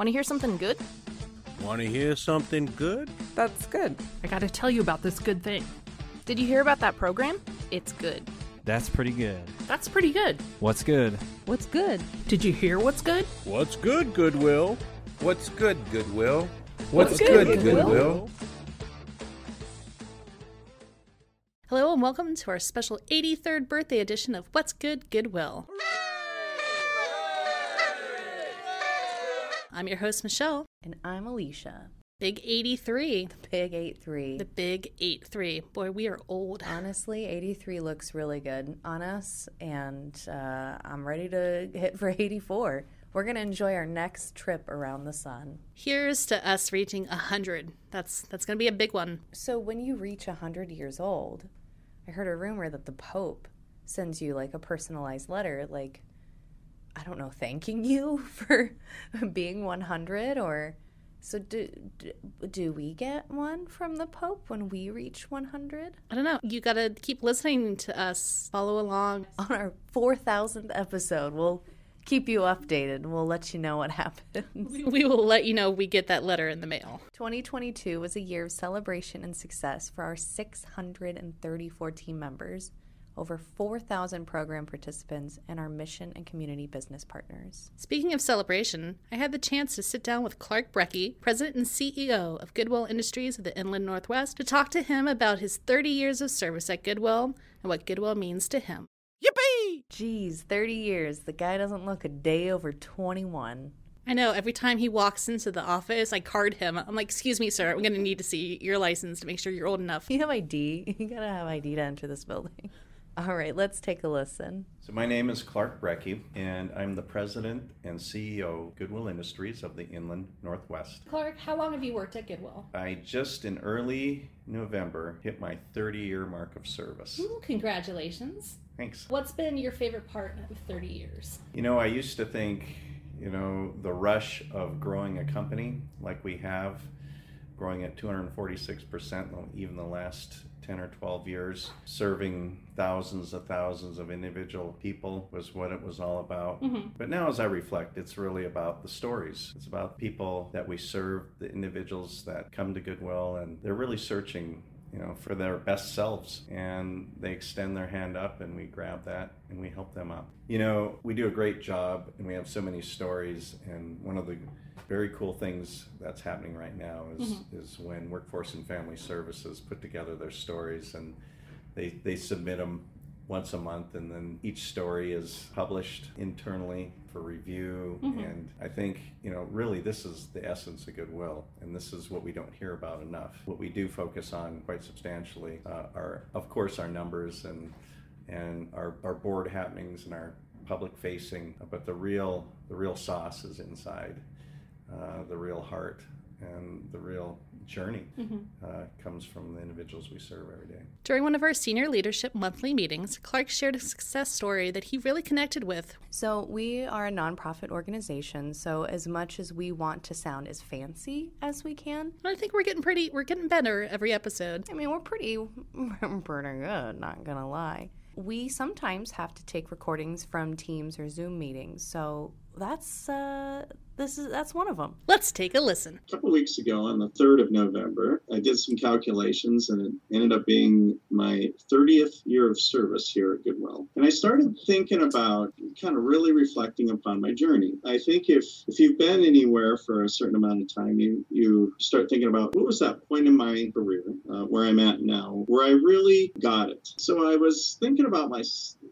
Want to hear something good? Want to hear something good? That's good. I gotta tell you about this good thing. Did you hear about that program? It's good. That's pretty good. That's pretty good. What's good? What's good? Did you hear what's good? What's good, Goodwill? What's good, Goodwill? What's good, Goodwill? Hello and welcome to our special 83rd birthday edition of What's Good Goodwill. I'm your host, Michelle. And I'm Alicia. Big 83. The Big 8-3. The big 8-3. Boy, we are old. Honestly, 83 looks really good on us, and uh, I'm ready to hit for 84. We're going to enjoy our next trip around the sun. Here's to us reaching 100. That's that's going to be a big one. So, when you reach 100 years old, I heard a rumor that the Pope sends you like a personalized letter, like, I don't know, thanking you for being 100 or. So do, do do we get one from the Pope when we reach 100 I don't know. You got to keep listening to us. Follow along. on our 4000th episode? We'll keep you updated. We'll let you know what happens. We will let you know we get that letter in the mail. 2022 was a year of celebration and success for our 634 team members, over 4,000 program participants, and our mission and community business partners. Speaking of celebration, I had the chance to sit down with Clark Brekke, President and CEO of Goodwill Industries of the Inland Northwest, to talk to him about his 30 years of service at Goodwill and what Goodwill means to him. Yippee! Geez, 30 years. The guy doesn't look a day over 21. I know every time he walks into the office, I card him. I'm like, excuse me, sir, I'm going to need to see your license to make sure you're old enough. You have ID. You gotta have ID to enter this building. All right, let's take a listen. So my name is Clark Brekke, and I'm the president and CEO of Goodwill Industries of the Inland Northwest. Clark, how long have you worked at Goodwill? I just in early November hit my 30-year mark of service. Ooh, congratulations. Thanks. What's been your favorite part of 30 years? You know, I used to think, you know, the rush of growing a company like we have, growing at 246%, even the last 10 or 12 years, serving thousands of thousands of individual people was what it was all about. Mm-hmm. But now, as I reflect, it's really about the stories. It's about people that we serve, the individuals that come to Goodwill, and they're really searching you know, for their best selves. And they extend their hand up and we grab that and we help them up. You know, we do a great job and we have so many stories. And one of the very cool things that's happening right now is, mm-hmm. is when Workforce and Family Services put together their stories and they, they submit them once a month and then each story is published internally for review. And i think you know really this is the essence of goodwill and this is what we don't hear about enough. What we do focus on quite substantially uh, are of course our numbers and and our, our board happenings and our public facing but the real the real sauce is inside uh, the real heart and the real journey uh, comes from the individuals we serve every day During one of our senior leadership monthly meetings, Clark shared a success story that he really connected with. So, we are a nonprofit organization, so as much as we want to sound as fancy as we can, And I think we're getting pretty, we're getting better every episode. I mean, we're pretty, pretty good, not gonna lie. We sometimes have to take recordings from Teams or Zoom meetings, so that's uh, this is that's one of them. Let's take a listen. a couple weeks ago on the 3rd of November, I did some calculations and it ended up being my 30th year of service here at Goodwill. And I started thinking about kind of really reflecting upon my journey. I think if, if you've been anywhere for a certain amount of time, you, you start thinking about what was that point in my career, uh, where I'm at now, where I really got it. So I was thinking about my,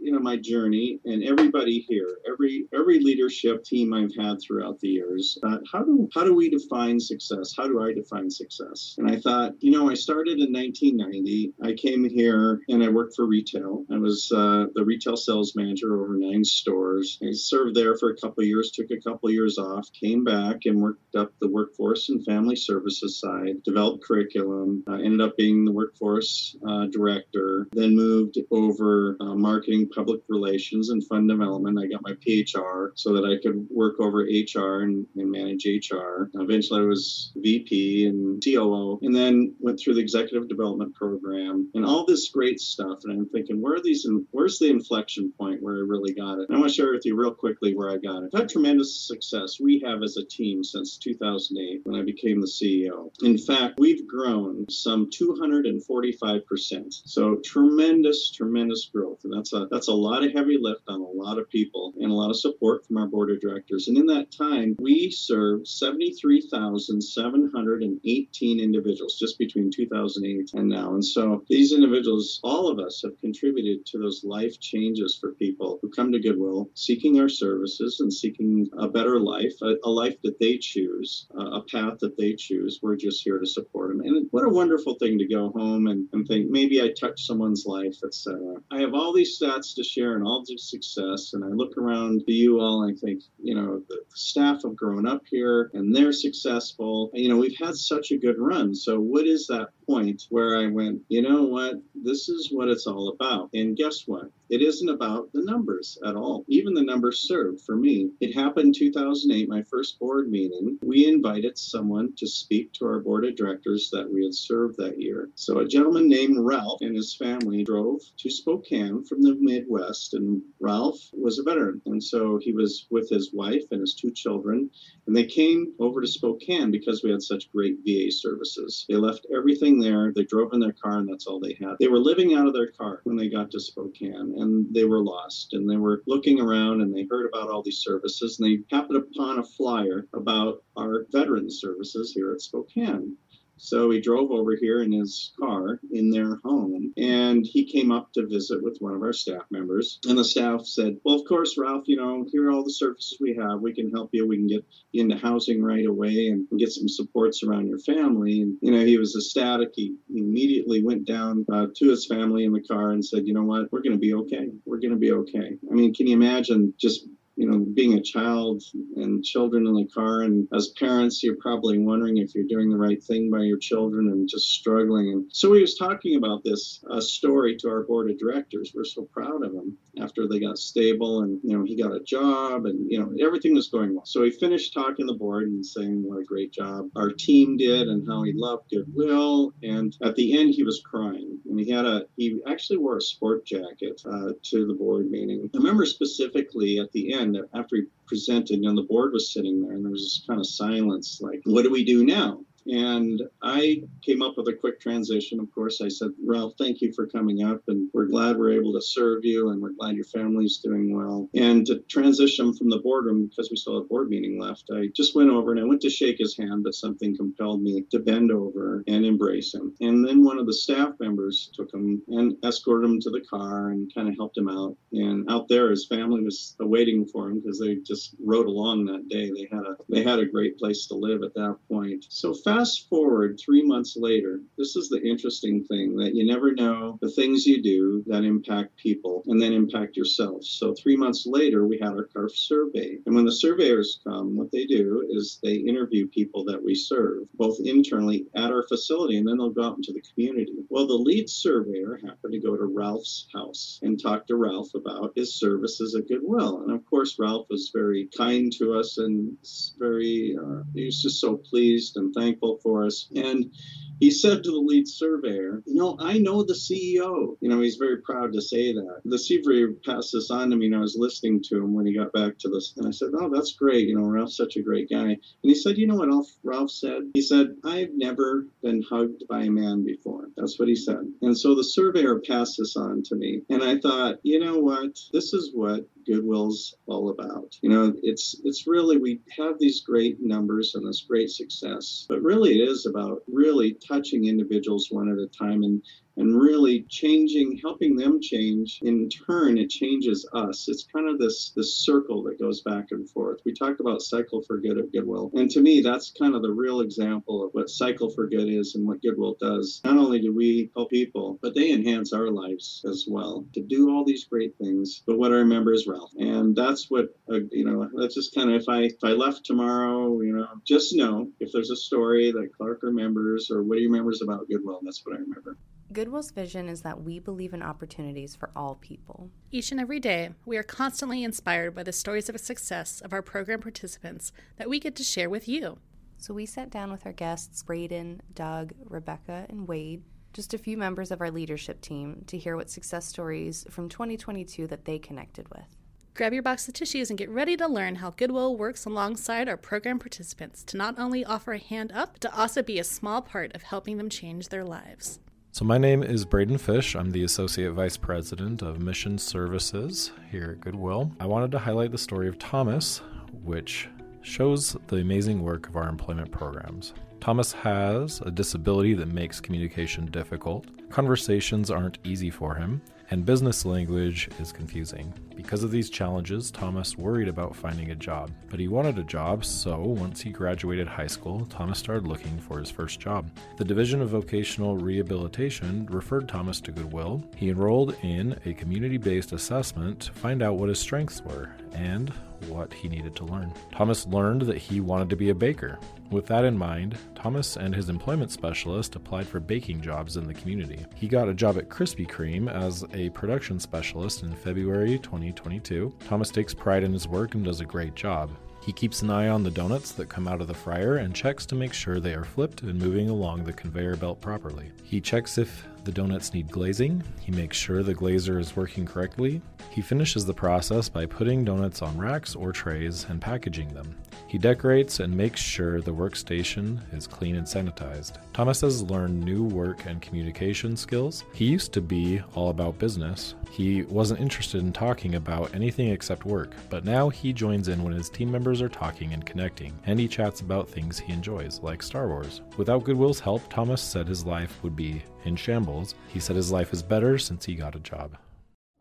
you know, my journey and everybody here, every, every leadership team I've had throughout the years. Uh, how do how do we define success? How do I define success? And I thought, you know, I started in 1990. I came here and I worked for retail. I was uh, the retail sales manager over nine stores. I served there for a couple years, took a couple years off, came back and worked up the workforce and family services side, developed curriculum, uh, ended up being the workforce uh, director, then moved over uh, marketing, public relations, and fund development. I got my PHR so that I could work over HR HR and, and manage HR. Eventually, I was VP and COO, and then went through the executive development program and all this great stuff. And I'm thinking, where are these? Where's the inflection point where I really got it? And I want to share with you real quickly where I got it. I've had tremendous success. We have as a team since 2008 when I became the CEO. In fact, we've grown some 245 percent. So tremendous, tremendous growth, and that's a that's a lot of heavy lift on a lot of people and a lot of support from our board of directors. And in that time, we served 73,718 individuals just between 2008 and now. And so these individuals, all of us, have contributed to those life changes for people who come to Goodwill seeking our services and seeking a better life, a, a life that they choose, uh, a path that they choose. We're just here to support them. And what a wonderful thing to go home and, and think maybe I touched someone's life, etc. I have all these stats to share and all this success, and I look around to you all and I think, you know, the staff have grown up here and they're successful. You know, we've had such a good run. So what is that point where I went, you know what, this is what it's all about. And guess what? It isn't about the numbers at all. Even the numbers served for me. It happened 2008, my first board meeting. We invited someone to speak to our board of directors that we had served that year. So a gentleman named Ralph and his family drove to Spokane from the Midwest, and Ralph was a veteran. And so he was with his wife and his two children, and they came over to Spokane because we had such great VA services. They left everything there. They drove in their car, and that's all they had. They were living out of their car when they got to Spokane and they were lost and they were looking around and they heard about all these services and they happened upon a flyer about our veterans services here at Spokane. So he drove over here in his car in their home and he came up to visit with one of our staff members. And the staff said, Well, of course, Ralph, you know, here are all the services we have. We can help you. We can get you into housing right away and get some supports around your family. And, you know, he was ecstatic. He immediately went down uh, to his family in the car and said, You know what? We're going to be okay. We're going to be okay. I mean, can you imagine just you know, being a child and children in the car. And as parents, you're probably wondering if you're doing the right thing by your children and just struggling. And so he was talking about this uh, story to our board of directors. We're so proud of him after they got stable and, you know, he got a job and, you know, everything was going well. So he finished talking to the board and saying what a great job our team did and how he loved Goodwill. And at the end, he was crying. And he had a, he actually wore a sport jacket uh, to the board meeting. I remember specifically at the end, after he presented, and the board was sitting there, and there was this kind of silence, like, what do we do now? And I came up with a quick transition. Of course, I said, Ralph, thank you for coming up, and we're glad we're able to serve you, and we're glad your family's doing well. And to transition from the boardroom, because we still have board meeting left, I just went over and I went to shake his hand, but something compelled me to bend over and embrace him. And then one of the staff members took him and escorted him to the car and kind of helped him out. And out there, his family was waiting for him because they just rode along that day. They had a they had a great place to live at that point. So fast forward three months later, this is the interesting thing that you never know the things you do that impact people and then impact yourself. So three months later, we had our CARF survey. And when the surveyors come, what they do is they interview people that we serve, both internally at our facility, and then they'll go out into the community. Well, the lead surveyor happened to go to Ralph's house and talk to Ralph about his services at Goodwill. And of course, Ralph was very kind to us and very, uh, he was just so pleased and thankful for us. And he said to the lead surveyor, You know, I know the CEO. You know, he's very proud to say that. The surveyor passed this on to me, and I was listening to him when he got back to this. And I said, Oh, that's great. You know, Ralph's such a great guy. And he said, You know what Ralph, Ralph said? He said, I've never been hugged by a man before. That's what he said. And so the surveyor passed this on to me. And I thought, you know what? This is what Goodwill's all about. You know, it's it's really we have these great numbers and this great success, but really it is about really touching individuals one at a time and and really changing, helping them change. In turn, it changes us. It's kind of this this circle that goes back and forth. We talked about cycle for good at Goodwill, and to me, that's kind of the real example of what cycle for good is and what Goodwill does. Not only do we help people, but they enhance our lives as well to do all these great things. But what I remember is Ralph, and that's what uh, you know. That's just kind of if I if I left tomorrow, you know, just know if there's a story that Clark remembers or what he remembers about Goodwill, that's what I remember. Goodwill's vision is that we believe in opportunities for all people. Each and every day, we are constantly inspired by the stories of success of our program participants that we get to share with you. So we sat down with our guests, Braden, Doug, Rebecca, and Wade, just a few members of our leadership team, to hear what success stories from 2022 that they connected with. Grab your box of tissues and get ready to learn how Goodwill works alongside our program participants to not only offer a hand up, but to also be a small part of helping them change their lives. So, my name is Braden Fish. I'm the Associate Vice President of Mission Services here at Goodwill. I wanted to highlight the story of Thomas, which shows the amazing work of our employment programs. Thomas has a disability that makes communication difficult. Conversations aren't easy for him, and business language is confusing. Because of these challenges, Thomas worried about finding a job. But he wanted a job, so once he graduated high school, Thomas started looking for his first job. The Division of Vocational Rehabilitation referred Thomas to Goodwill. He enrolled in a community based assessment to find out what his strengths were and what he needed to learn. Thomas learned that he wanted to be a baker. With that in mind, Thomas and his employment specialist applied for baking jobs in the community. He got a job at Krispy Kreme as a production specialist in February 2022. Thomas takes pride in his work and does a great job. He keeps an eye on the donuts that come out of the fryer and checks to make sure they are flipped and moving along the conveyor belt properly. He checks if the donuts need glazing. He makes sure the glazer is working correctly. He finishes the process by putting donuts on racks or trays and packaging them. He decorates and makes sure the workstation is clean and sanitized. Thomas has learned new work and communication skills. He used to be all about business. He wasn't interested in talking about anything except work, but now he joins in when his team members are talking and connecting, and he chats about things he enjoys, like Star Wars. Without Goodwill's help, Thomas said his life would be in shambles. He said his life is better since he got a job.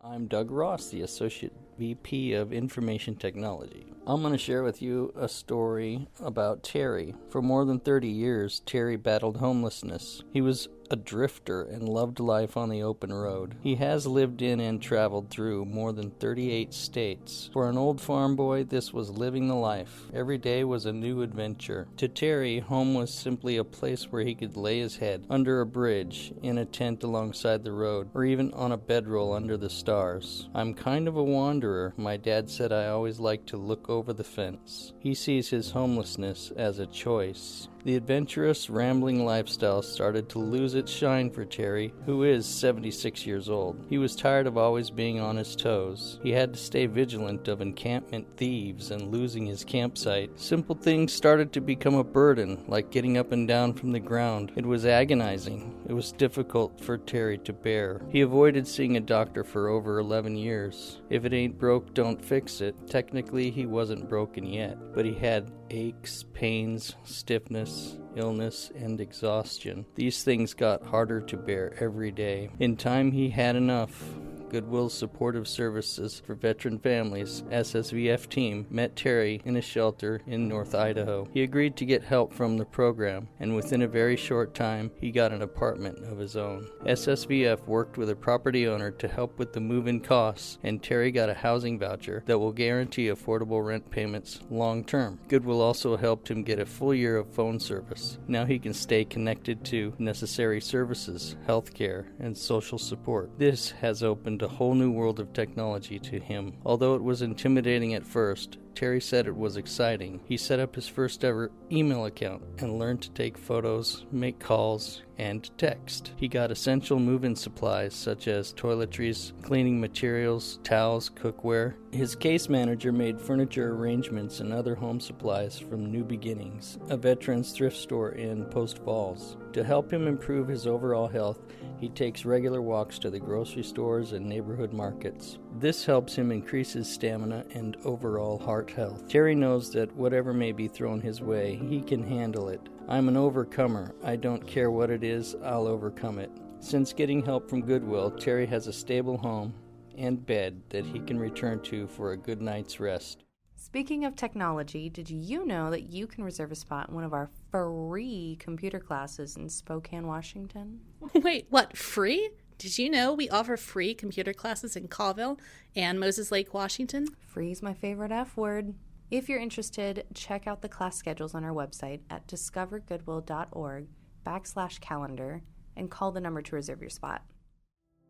I'm Doug Ross, the Associate VP of Information Technology. I'm going to share with you a story about Terry. For more than 30 years, Terry battled homelessness. He was a drifter and loved life on the open road. He has lived in and traveled through more than 38 states. For an old farm boy, this was living the life. Every day was a new adventure. To Terry, home was simply a place where he could lay his head under a bridge, in a tent alongside the road, or even on a bedroll under the stars. I'm kind of a wanderer. My dad said I always like to look over the fence. He sees his homelessness as a choice. The adventurous, rambling lifestyle started to lose its shine for Terry, who is 76 years old. He was tired of always being on his toes. He had to stay vigilant of encampment thieves and losing his campsite. Simple things started to become a burden, like getting up and down from the ground. It was agonizing. It was difficult for Terry to bear. He avoided seeing a doctor for over 11 years. If it ain't broke, don't fix it. Technically, he wasn't broken yet, but he had aches, pains, stiffness, illness, and exhaustion. These things got harder to bear every day. In time, he had enough. Goodwill Supportive Services for Veteran Families SSVF team met Terry in a shelter in North Idaho. He agreed to get help from the program, and within a very short time, he got an apartment of his own. SSVF worked with a property owner to help with the move in costs, and Terry got a housing voucher that will guarantee affordable rent payments long term. Goodwill also helped him get a full year of phone service. Now he can stay connected to necessary services, health care, and social support. This has opened a whole new world of technology to him. Although it was intimidating at first, Terry said it was exciting. He set up his first ever email account and learned to take photos, make calls, and text. He got essential move in supplies such as toiletries, cleaning materials, towels, cookware. His case manager made furniture arrangements and other home supplies from New Beginnings, a veteran's thrift store in Post Falls. To help him improve his overall health, he takes regular walks to the grocery stores and neighborhood markets. This helps him increase his stamina and overall heart health. Terry knows that whatever may be thrown his way, he can handle it. I'm an overcomer. I don't care what it is, I'll overcome it. Since getting help from Goodwill, Terry has a stable home and bed that he can return to for a good night's rest. Speaking of technology, did you know that you can reserve a spot in one of our free computer classes in Spokane, Washington? Wait, what? Free? Did you know we offer free computer classes in Colville and Moses Lake, Washington? Free's my favorite F word. If you're interested, check out the class schedules on our website at discovergoodwill.org backslash calendar and call the number to reserve your spot.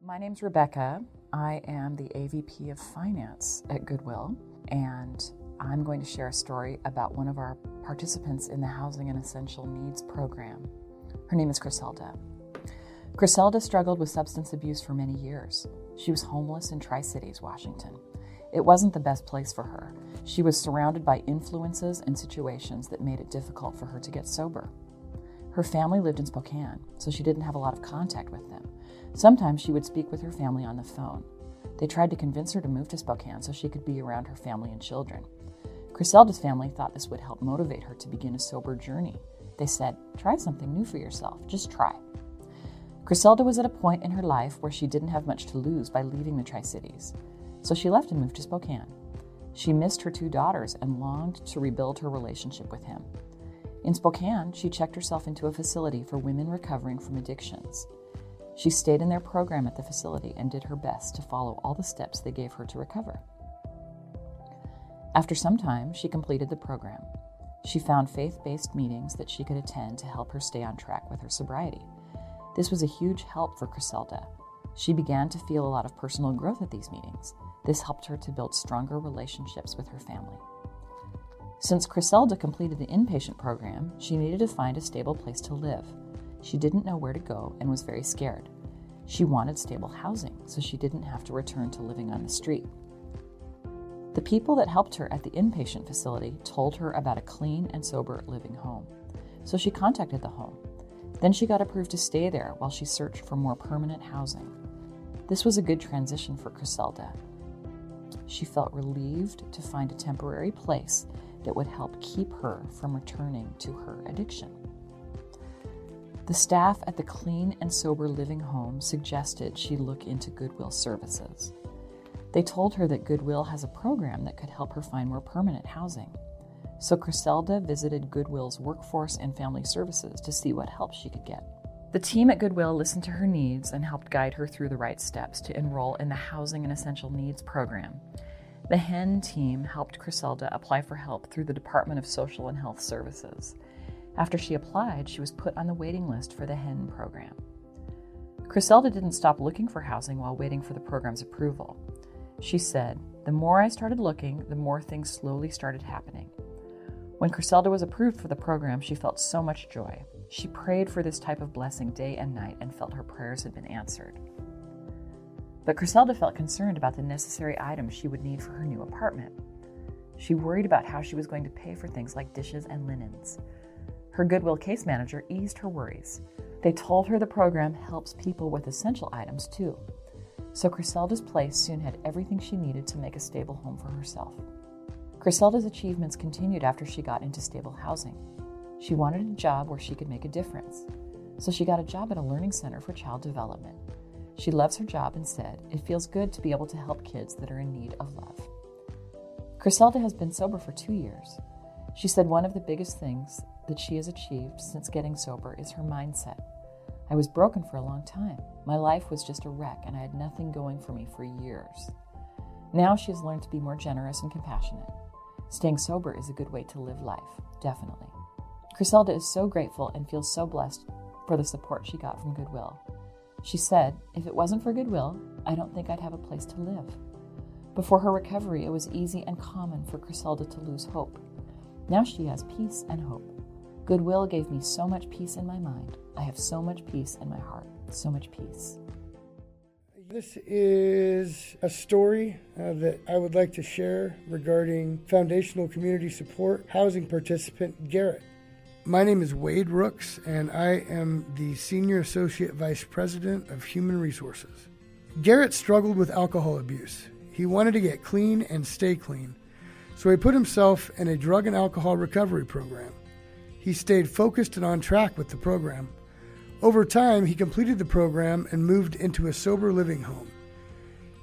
My name's Rebecca. I am the AVP of Finance at Goodwill, and I'm going to share a story about one of our participants in the Housing and Essential Needs program. Her name is Griselda. Griselda struggled with substance abuse for many years. She was homeless in Tri Cities, Washington. It wasn't the best place for her. She was surrounded by influences and situations that made it difficult for her to get sober. Her family lived in Spokane, so she didn't have a lot of contact with them. Sometimes she would speak with her family on the phone. They tried to convince her to move to Spokane so she could be around her family and children. Griselda's family thought this would help motivate her to begin a sober journey. They said, Try something new for yourself, just try. Griselda was at a point in her life where she didn't have much to lose by leaving the Tri Cities, so she left and moved to Spokane. She missed her two daughters and longed to rebuild her relationship with him. In Spokane, she checked herself into a facility for women recovering from addictions. She stayed in their program at the facility and did her best to follow all the steps they gave her to recover. After some time, she completed the program. She found faith based meetings that she could attend to help her stay on track with her sobriety. This was a huge help for Griselda. She began to feel a lot of personal growth at these meetings. This helped her to build stronger relationships with her family. Since Griselda completed the inpatient program, she needed to find a stable place to live. She didn't know where to go and was very scared. She wanted stable housing so she didn't have to return to living on the street. The people that helped her at the inpatient facility told her about a clean and sober living home. So she contacted the home. Then she got approved to stay there while she searched for more permanent housing. This was a good transition for Griselda. She felt relieved to find a temporary place that would help keep her from returning to her addiction. The staff at the Clean and Sober Living Home suggested she look into Goodwill services. They told her that Goodwill has a program that could help her find more permanent housing. So Griselda visited Goodwill's Workforce and Family Services to see what help she could get. The team at Goodwill listened to her needs and helped guide her through the right steps to enroll in the Housing and Essential Needs program. The HEN team helped Griselda apply for help through the Department of Social and Health Services. After she applied, she was put on the waiting list for the HEN program. Griselda didn't stop looking for housing while waiting for the program's approval. She said, The more I started looking, the more things slowly started happening. When Griselda was approved for the program, she felt so much joy. She prayed for this type of blessing day and night and felt her prayers had been answered. But Griselda felt concerned about the necessary items she would need for her new apartment. She worried about how she was going to pay for things like dishes and linens. Her Goodwill case manager eased her worries. They told her the program helps people with essential items too. So Griselda's place soon had everything she needed to make a stable home for herself. Griselda's achievements continued after she got into stable housing. She wanted a job where she could make a difference. So she got a job at a learning center for child development. She loves her job and said, It feels good to be able to help kids that are in need of love. Griselda has been sober for two years. She said one of the biggest things that she has achieved since getting sober is her mindset. I was broken for a long time. My life was just a wreck, and I had nothing going for me for years. Now she has learned to be more generous and compassionate. Staying sober is a good way to live life, definitely. Griselda is so grateful and feels so blessed for the support she got from Goodwill. She said, If it wasn't for Goodwill, I don't think I'd have a place to live. Before her recovery, it was easy and common for Griselda to lose hope. Now she has peace and hope. Goodwill gave me so much peace in my mind. I have so much peace in my heart. So much peace. This is a story uh, that I would like to share regarding foundational community support housing participant Garrett. My name is Wade Rooks, and I am the Senior Associate Vice President of Human Resources. Garrett struggled with alcohol abuse. He wanted to get clean and stay clean, so he put himself in a drug and alcohol recovery program. He stayed focused and on track with the program. Over time, he completed the program and moved into a sober living home.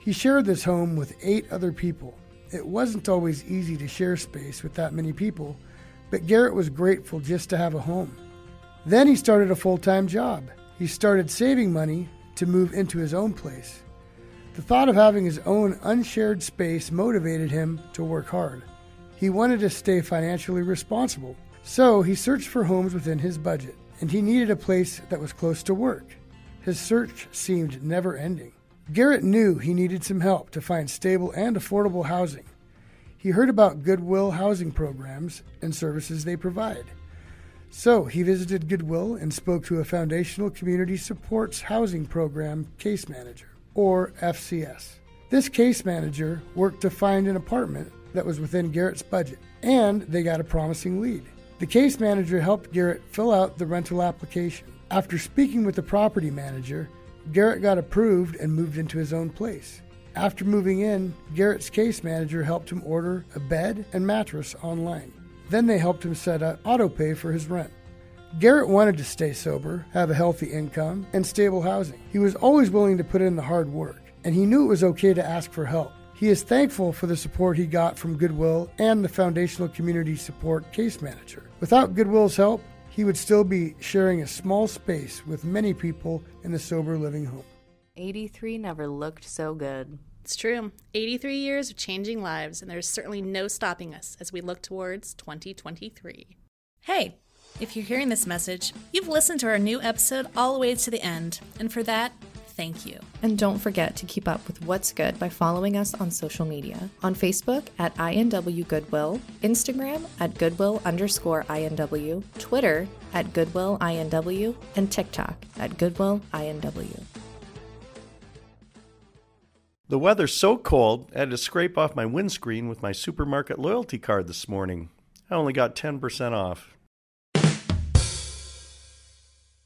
He shared this home with eight other people. It wasn't always easy to share space with that many people, but Garrett was grateful just to have a home. Then he started a full time job. He started saving money to move into his own place. The thought of having his own unshared space motivated him to work hard. He wanted to stay financially responsible, so he searched for homes within his budget and he needed a place that was close to work. his search seemed never ending. Garrett knew he needed some help to find stable and affordable housing. He heard about Goodwill housing programs and services they provide. So he visited Goodwill and spoke to a Foundational Community Supports Housing Program case manager, or FCS. This case manager worked to find an apartment that was within Garrett's budget, and they got a promising lead. The case manager helped Garrett fill out the rental application. After speaking with the property manager, Garrett got approved and moved into his own place. After moving in, Garrett's case manager helped him order a bed and mattress online. Then they helped him set up auto pay for his rent. Garrett wanted to stay sober, have a healthy income, and stable housing. He was always willing to put in the hard work, and he knew it was okay to ask for help. He is thankful for the support he got from Goodwill and the Foundational Community Support Case Manager. Without Goodwill's help, he would still be sharing a small space with many people in the sober living home. 83 never looked so good. It's true. 83 years of changing lives, and there's certainly no stopping us as we look towards 2023. Hey, if you're hearing this message, you've listened to our new episode all the way to the end, and for that, thank you. And don't forget to keep up with what's good by following us on social media. On Facebook at INW Goodwill, Instagram at Goodwill underscore INW, Twitter at Goodwill INW, and TikTok at Goodwill INW. The weather's so cold, I had to scrape off my windscreen with my supermarket loyalty card this morning. I only got 10% off.